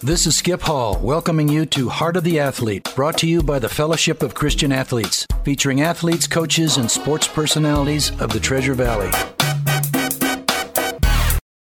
This is Skip Hall, welcoming you to Heart of the Athlete, brought to you by the Fellowship of Christian Athletes, featuring athletes, coaches, and sports personalities of the Treasure Valley.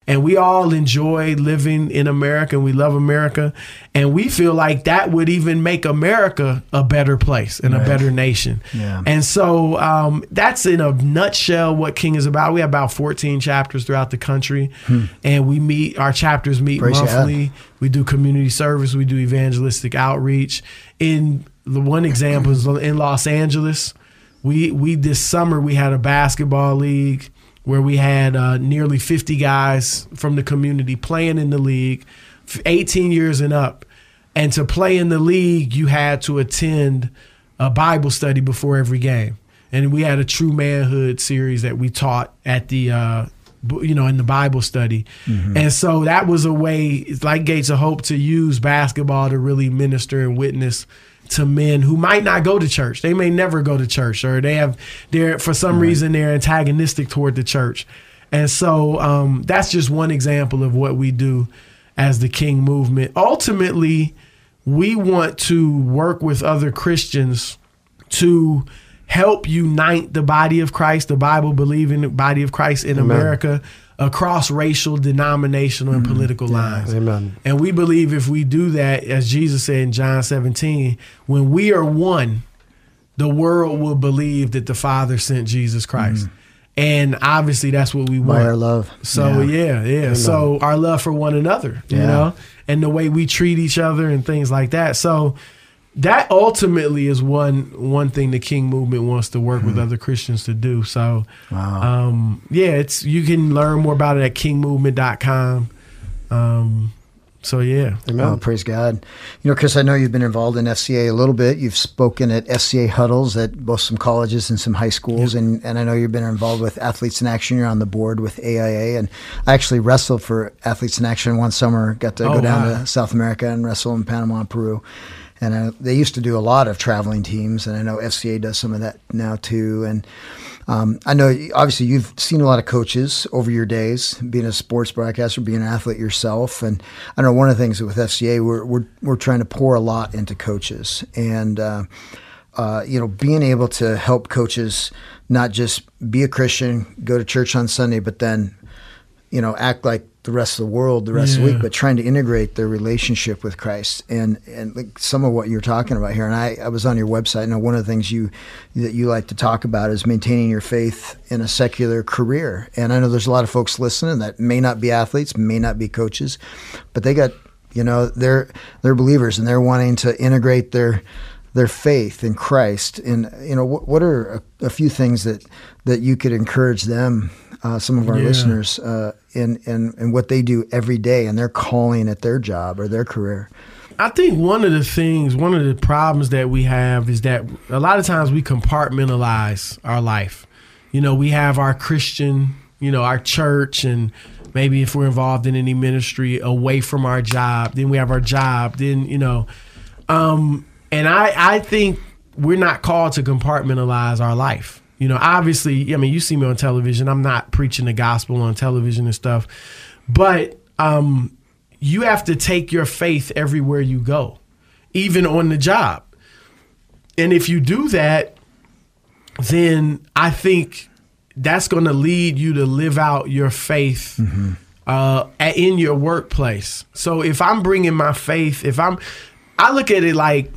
And we all enjoy living in America and we love America and we feel like that would even make America a better place and right. a better nation. Yeah. And so um, that's in a nutshell what King is about. We have about 14 chapters throughout the country hmm. and we meet our chapters meet Praise monthly. We do community service, we do evangelistic outreach. In the one example is in Los Angeles. We we this summer we had a basketball league where we had uh, nearly 50 guys from the community playing in the league, 18 years and up. And to play in the league, you had to attend a Bible study before every game. And we had a true manhood series that we taught at the, uh, you know, in the Bible study. Mm-hmm. And so that was a way, like Gates of Hope, to use basketball to really minister and witness to men who might not go to church. They may never go to church, or they have they're for some right. reason they're antagonistic toward the church. And so um, that's just one example of what we do as the King movement. Ultimately, we want to work with other Christians to help unite the body of Christ, the Bible believing body of Christ in Amen. America across racial, denominational, and mm-hmm. political lines. Amen. And we believe if we do that, as Jesus said in John 17, when we are one, the world will believe that the Father sent Jesus Christ. Mm-hmm. And obviously that's what we want. By our love. So yeah, yeah. yeah. So our love for one another, yeah. you know, and the way we treat each other and things like that. So that ultimately is one one thing the King movement wants to work mm-hmm. with other Christians to do. So, wow. um, yeah, it's you can learn more about it at kingmovement.com. Um, so yeah, Amen. Oh, praise God. You know, Chris, I know you've been involved in FCA a little bit. You've spoken at FCA huddles at both some colleges and some high schools, yep. and, and I know you've been involved with Athletes in Action. You're on the board with AIA, and I actually wrestled for Athletes in Action one summer. Got to oh, go down wow. to South America and wrestle in Panama and Peru. And uh, they used to do a lot of traveling teams, and I know FCA does some of that now too. And um, I know obviously you've seen a lot of coaches over your days, being a sports broadcaster, being an athlete yourself. And I know one of the things with FCA, we're we're, we're trying to pour a lot into coaches, and uh, uh, you know, being able to help coaches not just be a Christian, go to church on Sunday, but then you know act like the rest of the world the rest yeah. of the week, but trying to integrate their relationship with Christ and and like some of what you're talking about here. And I, I was on your website. and one of the things you that you like to talk about is maintaining your faith in a secular career. And I know there's a lot of folks listening that may not be athletes, may not be coaches, but they got you know they're they're believers and they're wanting to integrate their their faith in Christ. And you know what, what are a, a few things that that you could encourage them uh, some of our yeah. listeners uh, in, in, in what they do every day and their calling at their job or their career. I think one of the things, one of the problems that we have is that a lot of times we compartmentalize our life. You know, we have our Christian, you know, our church, and maybe if we're involved in any ministry away from our job, then we have our job, then, you know, um, and I, I think we're not called to compartmentalize our life. You know, obviously, I mean, you see me on television. I'm not preaching the gospel on television and stuff, but um, you have to take your faith everywhere you go, even on the job. And if you do that, then I think that's going to lead you to live out your faith mm-hmm. uh, in your workplace. So if I'm bringing my faith, if I'm, I look at it like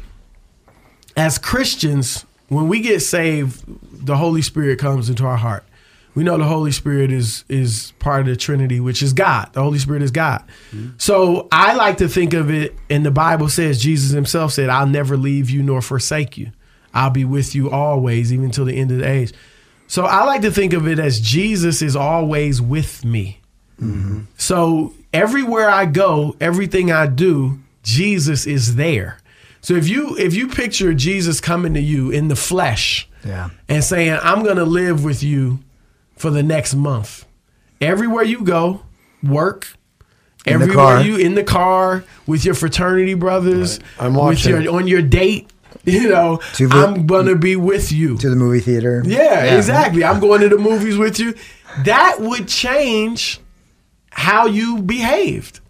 as Christians, when we get saved, the Holy Spirit comes into our heart. We know the Holy Spirit is is part of the Trinity, which is God. The Holy Spirit is God. Mm-hmm. So I like to think of it, and the Bible says Jesus Himself said, "I'll never leave you nor forsake you. I'll be with you always, even till the end of the age." So I like to think of it as Jesus is always with me. Mm-hmm. So everywhere I go, everything I do, Jesus is there. So if you if you picture Jesus coming to you in the flesh yeah. and saying, I'm gonna live with you for the next month. Everywhere you go, work, in everywhere you in the car with your fraternity brothers, right. I'm watching. with your on your date. You know, the, I'm gonna be with you to the movie theater. Yeah, yeah, exactly. I'm going to the movies with you. That would change how you behaved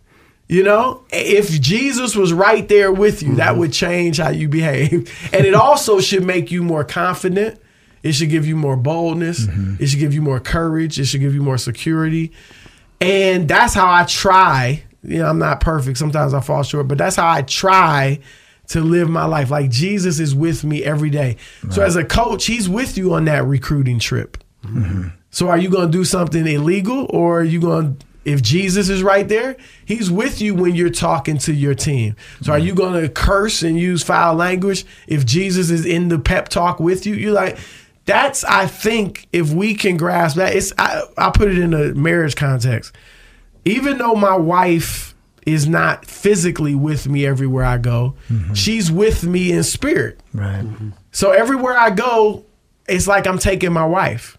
You know, if Jesus was right there with you, that mm-hmm. would change how you behave. And it also should make you more confident. It should give you more boldness. Mm-hmm. It should give you more courage. It should give you more security. And that's how I try. You know, I'm not perfect. Sometimes I fall short, but that's how I try to live my life. Like Jesus is with me every day. So as a coach, he's with you on that recruiting trip. Mm-hmm. So are you going to do something illegal or are you going to if Jesus is right there, he's with you when you're talking to your team. So are you going to curse and use foul language if Jesus is in the pep talk with you? You're like that's I think if we can grasp that it's I, I put it in a marriage context. Even though my wife is not physically with me everywhere I go, mm-hmm. she's with me in spirit. Right. So everywhere I go, it's like I'm taking my wife,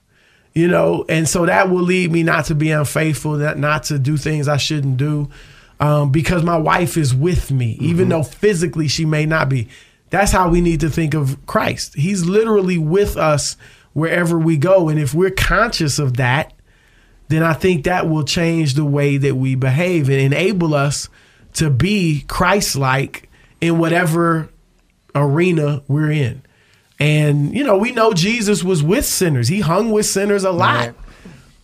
you know, and so that will lead me not to be unfaithful, not not to do things I shouldn't do, um, because my wife is with me, even though physically she may not be. That's how we need to think of Christ. He's literally with us wherever we go, and if we're conscious of that, then I think that will change the way that we behave and enable us to be Christ-like in whatever arena we're in. And you know, we know Jesus was with sinners. He hung with sinners a lot. Right.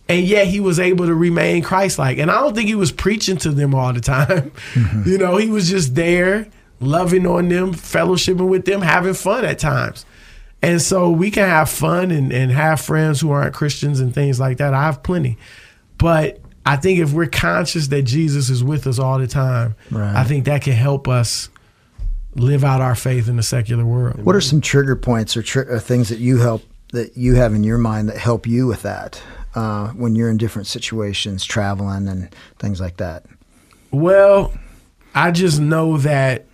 And yet he was able to remain Christ-like. And I don't think he was preaching to them all the time. Mm-hmm. You know, he was just there, loving on them, fellowshipping with them, having fun at times. And so we can have fun and, and have friends who aren't Christians and things like that. I have plenty. But I think if we're conscious that Jesus is with us all the time, Right. I think that can help us live out our faith in the secular world. What are some trigger points or, tr- or things that you help that you have in your mind that help you with that uh, when you're in different situations, traveling and things like that? Well, I just know that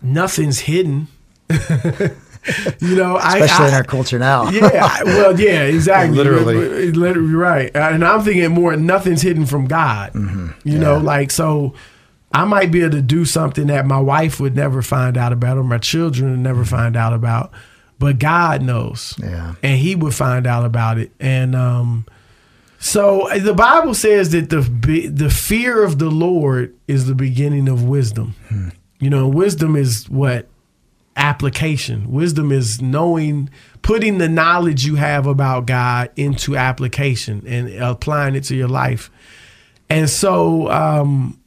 nothing's hidden. you know, Especially I, in our culture now. yeah, I- well, yeah, exactly. Literally. literally right. And I'm thinking more, nothing's hidden from God. You know, like so. I might be able to do something that my wife would never find out about, or my children would never find out about, but God knows, Yeah. and He would find out about it. And um, so uh, the Bible says that the the fear of the Lord is the beginning of wisdom. You know, wisdom is what application. Wisdom is knowing, putting the knowledge you have about God into application and applying it to your life. And so, um,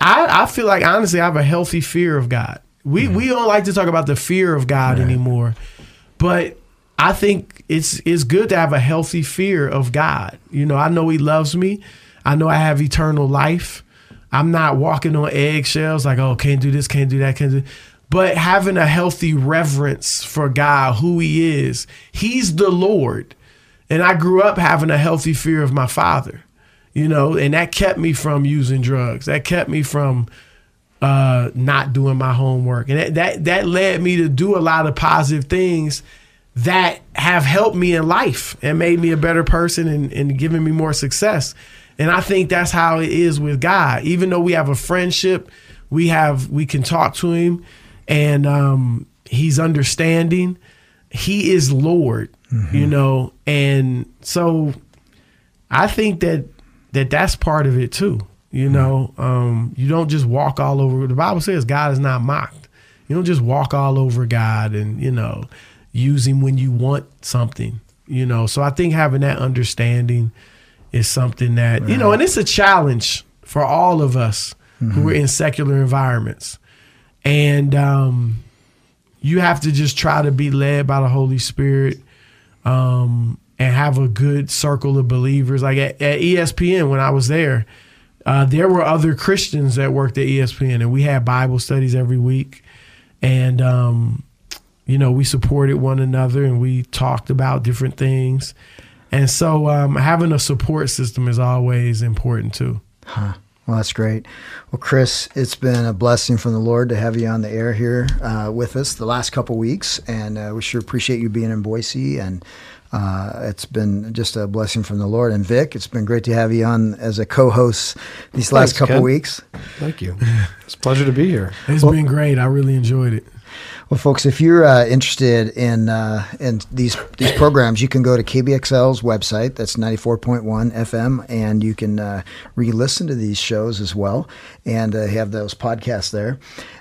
I, I feel like honestly, I have a healthy fear of God. We mm-hmm. we don't like to talk about the fear of God anymore, but I think it's it's good to have a healthy fear of God. You know, I know He loves me. I know I have eternal life. I'm not walking on eggshells like, oh, can't do this, can't do that, can't do. But having a healthy reverence for God, who He is, He's the Lord, and I grew up having a healthy fear of my Father. You know, and that kept me from using drugs. That kept me from uh, not doing my homework, and that, that that led me to do a lot of positive things that have helped me in life and made me a better person and, and given me more success. And I think that's how it is with God. Even though we have a friendship, we have we can talk to Him, and um, He's understanding. He is Lord, you know, and so I think that that that's part of it too. You know, um, you don't just walk all over. The Bible says God is not mocked. You don't just walk all over God and you know use Him when you want something. You know, so I think having that understanding is something that you know, and it's a challenge for all of us who are in secular environments, and um, you have to just try to be led by the Holy Spirit um, and have a good circle of believers. Like at, at ESPN, when I was there, uh, there were other Christians that worked at ESPN, and we had Bible studies every week. And, um, you know, we supported one another and we talked about different things. And so um, having a support system is always important too. Huh. Well, that's great. Well, Chris, it's been a blessing from the Lord to have you on the air here uh, with us the last couple weeks, and uh, we sure appreciate you being in Boise. And uh, it's been just a blessing from the Lord. And Vic, it's been great to have you on as a co-host these last Thanks, couple Ken. weeks. Thank you. It's a pleasure to be here. It's been great. I really enjoyed it. Well, folks, if you're uh, interested in uh, in these these programs, you can go to KBXL's website. That's 94.1 FM, and you can uh, re-listen to these shows as well, and uh, have those podcasts there.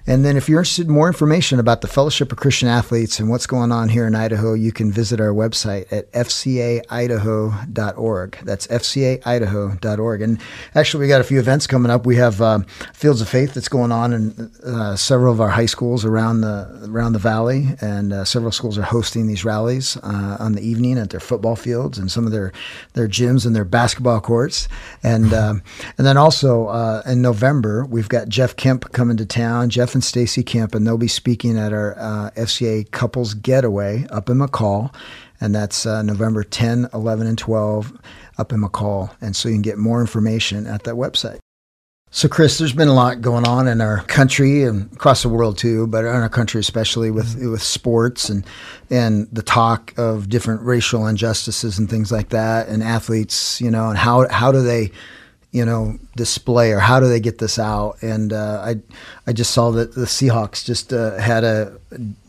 And then, if you're interested in more information about the Fellowship of Christian Athletes and what's going on here in Idaho, you can visit our website at fcaidaho.org. That's fcaidaho.org. And actually, we got a few events coming up. We have uh, Fields of Faith that's going on in uh, several of our high schools around the around the valley, and uh, several schools are hosting these rallies uh, on the evening at their football fields and some of their their gyms and their basketball courts. And um, and then also uh, in November we've got Jeff Kemp coming to town. Jeff and Stacy Kemp, and they'll be speaking at our uh, FCA Couples Getaway up in McCall, and that's uh, November 10, 11, and 12 up in McCall. And so you can get more information at that website. So, Chris, there's been a lot going on in our country and across the world too, but in our country especially with mm-hmm. with sports and and the talk of different racial injustices and things like that, and athletes, you know, and how how do they, you know, display or how do they get this out? And uh, I I just saw that the Seahawks just uh, had a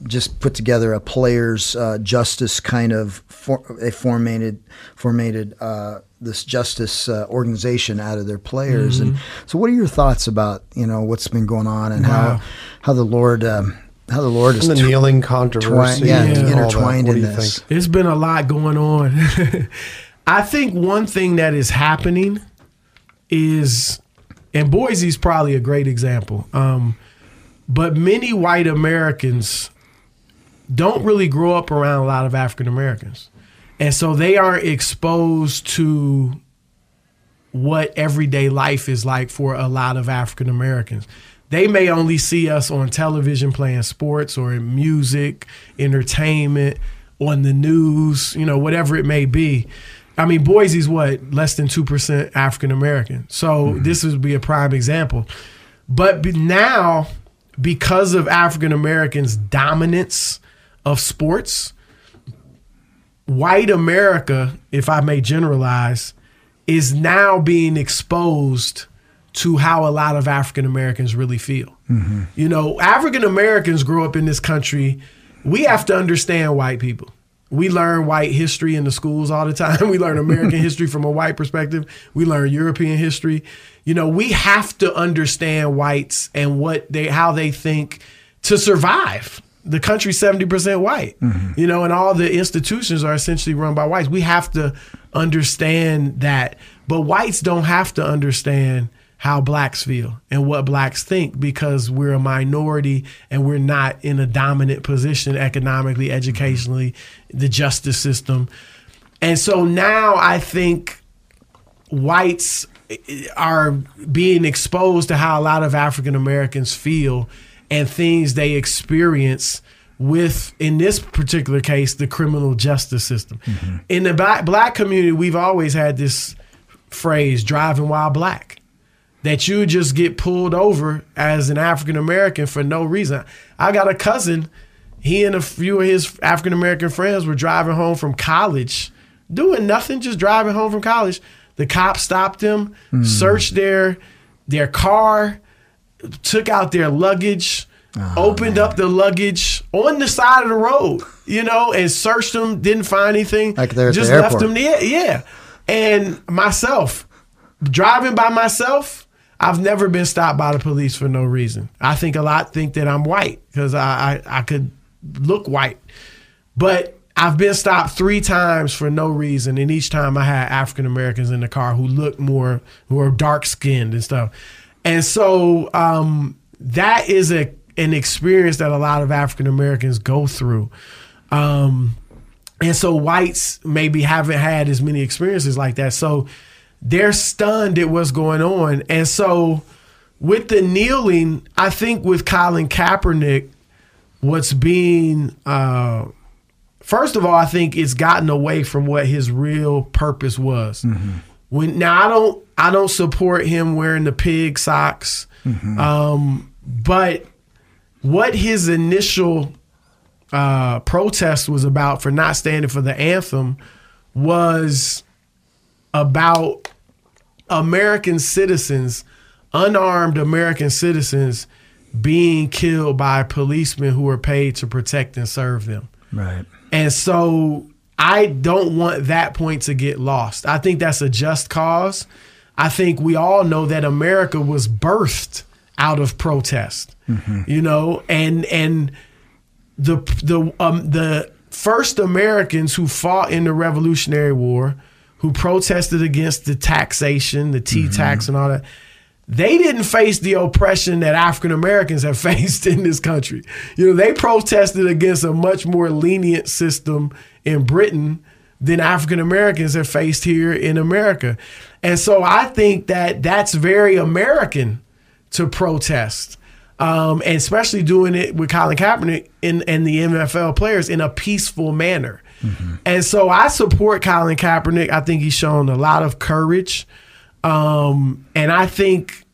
just put together a players uh, justice kind of for, they formated formated uh, this justice uh, organization out of their players. Mm-hmm. And so, what are your thoughts about you know what's been going on and wow. how how the Lord. Um, how the Lord is and the kneeling controversy, yeah, yeah. intertwined in this. Think? There's been a lot going on. I think one thing that is happening is, and Boise's probably a great example. Um, but many white Americans don't really grow up around a lot of African Americans. And so they aren't exposed to what everyday life is like for a lot of African Americans. They may only see us on television playing sports or in music, entertainment, on the news, you know, whatever it may be. I mean, Boise's what less than two percent African American, so mm-hmm. this would be a prime example. But now, because of African Americans' dominance of sports, white America, if I may generalize, is now being exposed to how a lot of African Americans really feel. Mm-hmm. You know, African Americans grow up in this country. We have to understand white people. We learn white history in the schools all the time. We learn American history from a white perspective. We learn European history. You know, we have to understand whites and what they how they think to survive the country's 70% white, mm-hmm. you know, and all the institutions are essentially run by whites. We have to understand that. But whites don't have to understand how blacks feel and what blacks think because we're a minority and we're not in a dominant position economically, educationally, the justice system. And so now I think whites are being exposed to how a lot of African Americans feel and things they experience with in this particular case the criminal justice system mm-hmm. in the black, black community we've always had this phrase driving while black that you just get pulled over as an african american for no reason i got a cousin he and a few of his african american friends were driving home from college doing nothing just driving home from college the cop stopped them mm. searched their their car took out their luggage, oh, opened man. up the luggage on the side of the road, you know, and searched them, didn't find anything. Like they're just the left them there. Yeah. And myself, driving by myself, I've never been stopped by the police for no reason. I think a lot think that I'm white because I, I, I could look white. But I've been stopped three times for no reason, and each time I had African Americans in the car who looked more, who are dark skinned and stuff. And so um, that is a an experience that a lot of African Americans go through. Um, and so whites maybe haven't had as many experiences like that. So they're stunned at what's going on. And so with the kneeling, I think with Colin Kaepernick, what's being uh, first of all, I think it's gotten away from what his real purpose was. Mm-hmm. When now I don't I don't support him wearing the pig socks, mm-hmm. um, but what his initial uh, protest was about for not standing for the anthem was about American citizens, unarmed American citizens, being killed by policemen who are paid to protect and serve them. Right. And so I don't want that point to get lost. I think that's a just cause. I think we all know that America was birthed out of protest. You know, and and the the um the first Americans who fought in the Revolutionary War, who protested against the taxation, the tea tax and all that, they didn't face the oppression that African Americans have faced in this country. You know, they protested against a much more lenient system in Britain than African Americans have faced here in America. And so I think that that's very American to protest. Um, and especially doing it with Colin Kaepernick and, and the NFL players in a peaceful manner. And so I support Colin Kaepernick. I think he's shown a lot of courage. Um, and I think,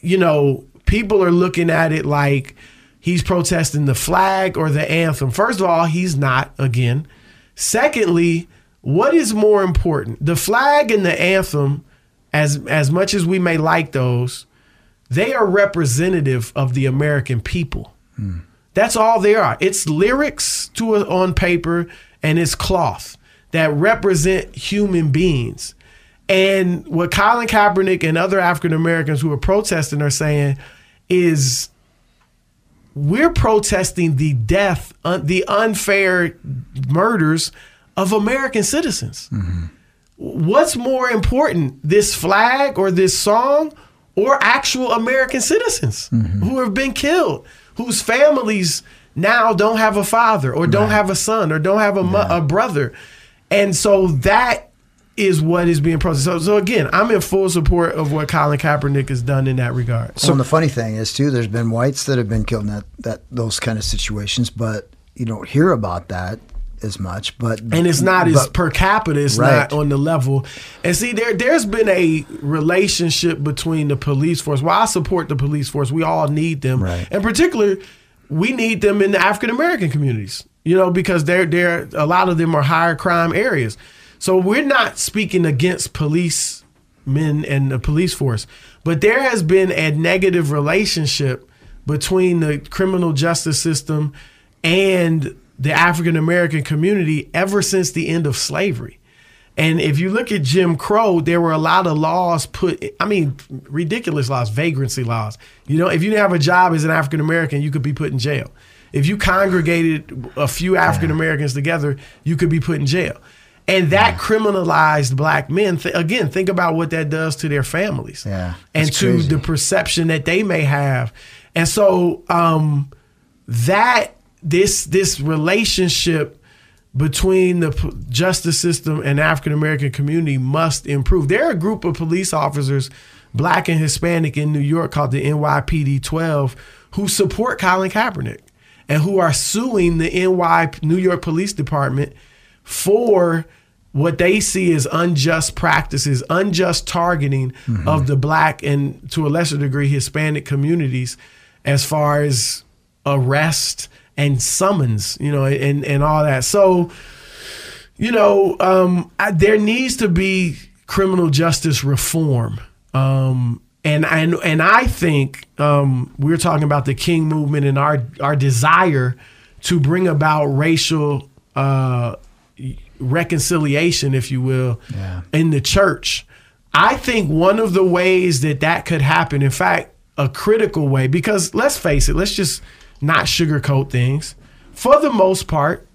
you know, people are looking at it like he's protesting the flag or the anthem. First of all, he's not, again. Secondly, what is more important? The flag and the anthem, as as much as we may like those, they are representative of the American people. That's all they are. It's lyrics to a, on paper and it's cloth that represent human beings. And what Colin Kaepernick and other African Americans who are protesting are saying is we're protesting the death, un, the unfair murders of American citizens. Mm-hmm. What's more important, this flag or this song, or actual American citizens mm-hmm. who have been killed, whose families now don't have a father, or don't have a son, or don't have a, mo- a brother? And so that is what is being processed. So, so again, I'm in full support of what Colin Kaepernick has done in that regard. So and the funny thing is too, there's been whites that have been killed in that, that those kind of situations, but you don't hear about that as much. But and it's not as per capita. It's Right. not on the level. And see, there there's been a relationship between the police force. While I support the police force, we all need them. Right. In particular, we need them in the African American communities. You know, because they're they're a lot of them are higher crime areas. So we're not speaking against police men and the police force, but there has been a negative relationship between the criminal justice system and the African American community ever since the end of slavery. And if you look at Jim Crow, there were a lot of laws put, I mean, ridiculous laws, vagrancy laws. You know, if you didn't have a job as an African American, you could be put in jail. If you congregated a few African Americans together, you could be put in jail. And that criminalized black men. Th- again, think about what that does to their families Yeah, and to crazy. the perception that they may have. And so um, that this this relationship between the justice system and African American community must improve. There are a group of police officers, black and Hispanic in New York called the NYPD 12 who support Colin Kaepernick and who are suing the NY New York Police Department for what they see as unjust practices, unjust targeting mm-hmm. of the black and to a lesser degree Hispanic communities as far as arrest and summons, you know, and, and all that. So, you know, um, I, there needs to be criminal justice reform. Um, and, and and I think um, we're talking about the King movement and our our desire to bring about racial uh, reconciliation, if you will, Yeah. in the church. I think one of the ways that that could happen, in fact, a critical way, because let's face it, let's just not sugarcoat things. For the most part,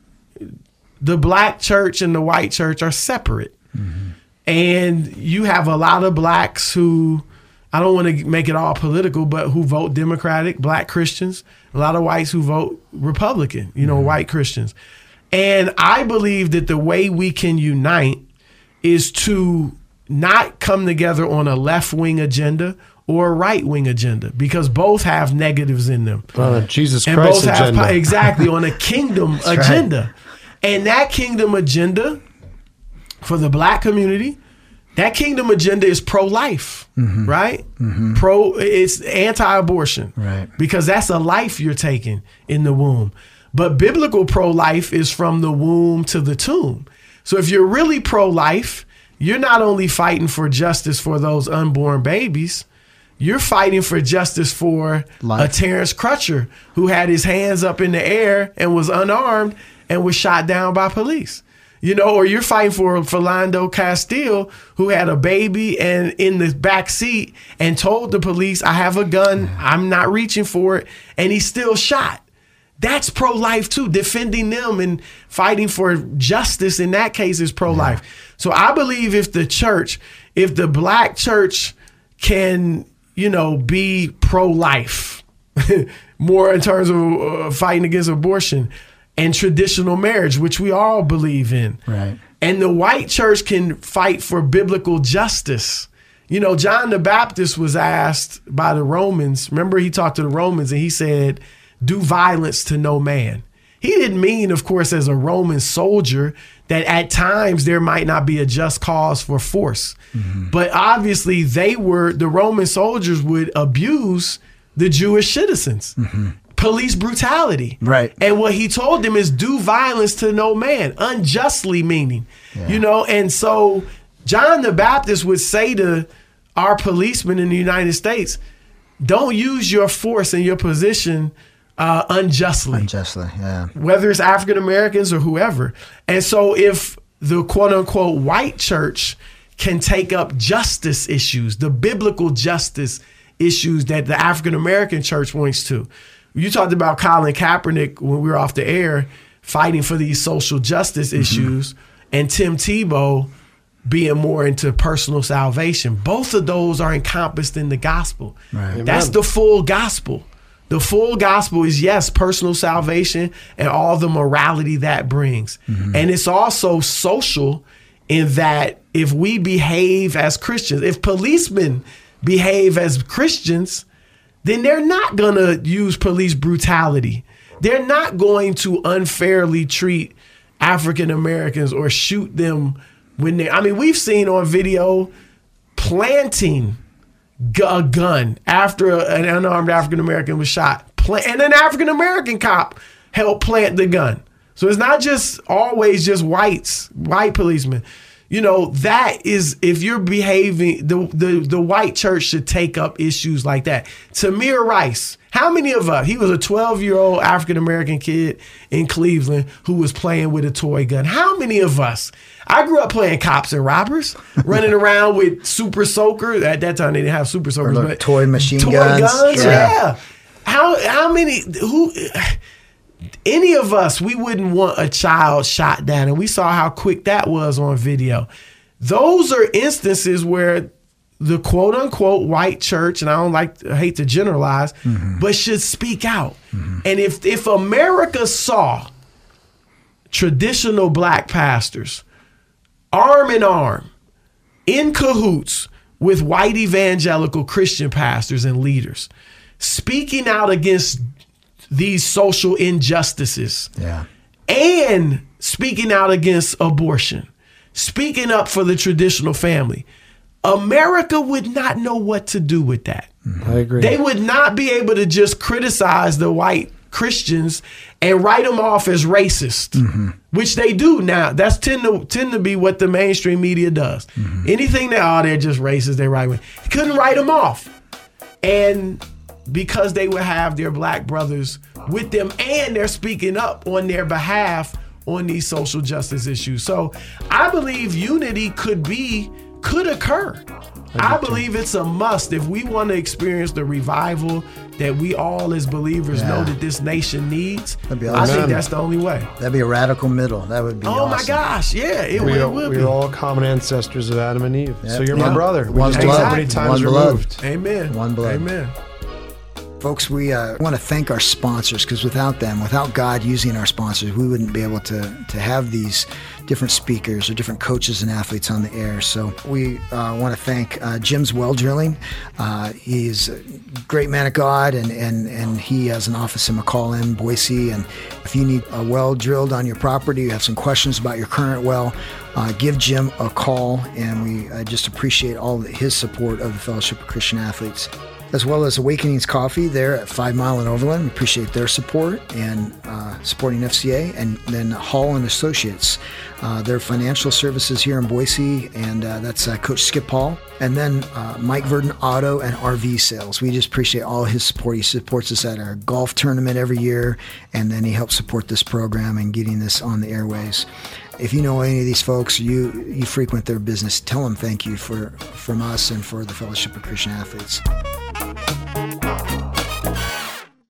the black church and the white church are separate. Mm-hmm. And you have a lot of blacks who, I don't want to make it all political, but who vote Democratic, black Christians, a lot of whites who vote Republican, you know, mm-hmm. white Christians. And I believe that the way we can unite is to not come together on a left wing agenda or a right wing agenda because both have negatives in them Jesus and Christ both agenda. po- exactly on a kingdom right. agenda, and that kingdom agenda for the black community, that kingdom agenda is pro life, mm-hmm. right? Mm-hmm. Pro, it's anti-abortion, Right. Because that's a life you're taking in the womb. But biblical pro-life is from the womb to the tomb. So if you're really pro-life, you're not only fighting for justice for those unborn babies, you're fighting for justice for Life. a Terrence Crutcher who had his hands up in the air and was unarmed and was shot down by police. You know, or you're fighting for Philando Castile, who had a baby and in the back seat and told the police, I have a gun, I'm not reaching for it, and he still shot. That's pro life too. Defending them and fighting for justice in that case is pro life. So I believe if the church, if the black church can, you know, be pro life, more in terms of uh, fighting against abortion and traditional marriage, which we all believe in. Right. And the white church can fight for biblical justice. You know, John the Baptist was asked by the Romans. Remember, he talked to the Romans and he said, Do violence to no man. He didn't mean, of course, as a Roman soldier, that at times there might not be a just cause for force. But obviously, they were, the Roman soldiers would abuse the Jewish citizens. Police brutality. Right. And what he told them is do violence to no man, unjustly meaning. You know, and so John the Baptist would say to our policemen in the United States, don't use your force and your position uh, unjustly Unjustly, yeah. whether it's African Americans or whoever. And so if the quote unquote white church can take up justice issues, the biblical justice issues that the African American church points to. You talked about Colin Kaepernick when we were off the air fighting for these social justice issues and Tim Tebow being more into personal salvation. Both of those are encompassed in the gospel. Right. That's the full gospel. The full gospel is yes, personal salvation and all the morality that brings. Mm-hmm. And it's also social in that if we behave as Christians, if policemen behave as Christians, then they're not going to use police brutality. They're not going to unfairly treat African Americans or shoot them when they I mean, we've seen on video planting a gun after an unarmed African American was shot, and an African American cop helped plant the gun. So it's not just always just whites, white policemen. You know that is if you're behaving, the the the white church should take up issues like that. Tamir Rice, how many of us? He was a 12 year old African American kid in Cleveland who was playing with a toy gun. How many of us? I grew up playing cops and robbers, running around with super soaker. At that time, they didn't have super soakers, but toy machine toy guns. Yeah. Yeah. How how many who? Any of us, we wouldn't want a child shot down, and we saw how quick that was on video. Those are instances where the quote unquote white church, and I don't like I hate to generalize, mm-hmm. but should speak out. Mm-hmm. And if if America saw traditional black pastors arm in arm in cahoots with white evangelical Christian pastors and leaders, speaking out against these social injustices Yeah. and speaking out against abortion, speaking up for the traditional family, America would not know what to do with that. Mm-hmm. I agree. They would not be able to just criticize the white Christians and write them off as racist, mm-hmm. which they do now. That's tend to tend to be what the mainstream media does. Mm-hmm. Anything that oh they're just racist, they write. wing. Couldn't write them off, and because they would have their black brothers with them, and they're speaking up on their behalf on these social justice issues. So I believe unity could be could occur. I believe it's a must if we want to experience the revival that we all as believers know that this nation needs. That'd be I think that's the only way. That'd be a radical middle. That would be Oh my gosh, yeah, it, we would- it would we be. are all common ancestors of Adam and Eve. So you're Yeah. my brother. We One just blood. so many times One blood. removed. Amen. One blood. Amen. Folks, we uh, want to thank our sponsors because without them, without God using our sponsors, we wouldn't be able to, to have these different speakers or different coaches and athletes on the air. So we uh, want to thank uh, Jim's Well Drilling. Uh, he's a great man of God, and, and, and he has an office in McCall Boise. And if you need a well drilled on your property, you have some questions about your current well, uh, give Jim a call. And we uh, just appreciate all his support of the Fellowship of Christian Athletes. As well as Awakenings Coffee there at Five Mile and Overland. We appreciate their support and uh, supporting FCA, and then Hall and Associates. Uh, their financial services here in Boise, and uh, that's uh, Coach Skip Hall. And then uh, Mike Verdon Auto and RV Sales. We just appreciate all his support. He supports us at our golf tournament every year, and then he helps support this program and getting this on the airways if you know any of these folks, you you frequent their business, tell them thank you for from us and for the Fellowship of Christian Athletes. Thank you.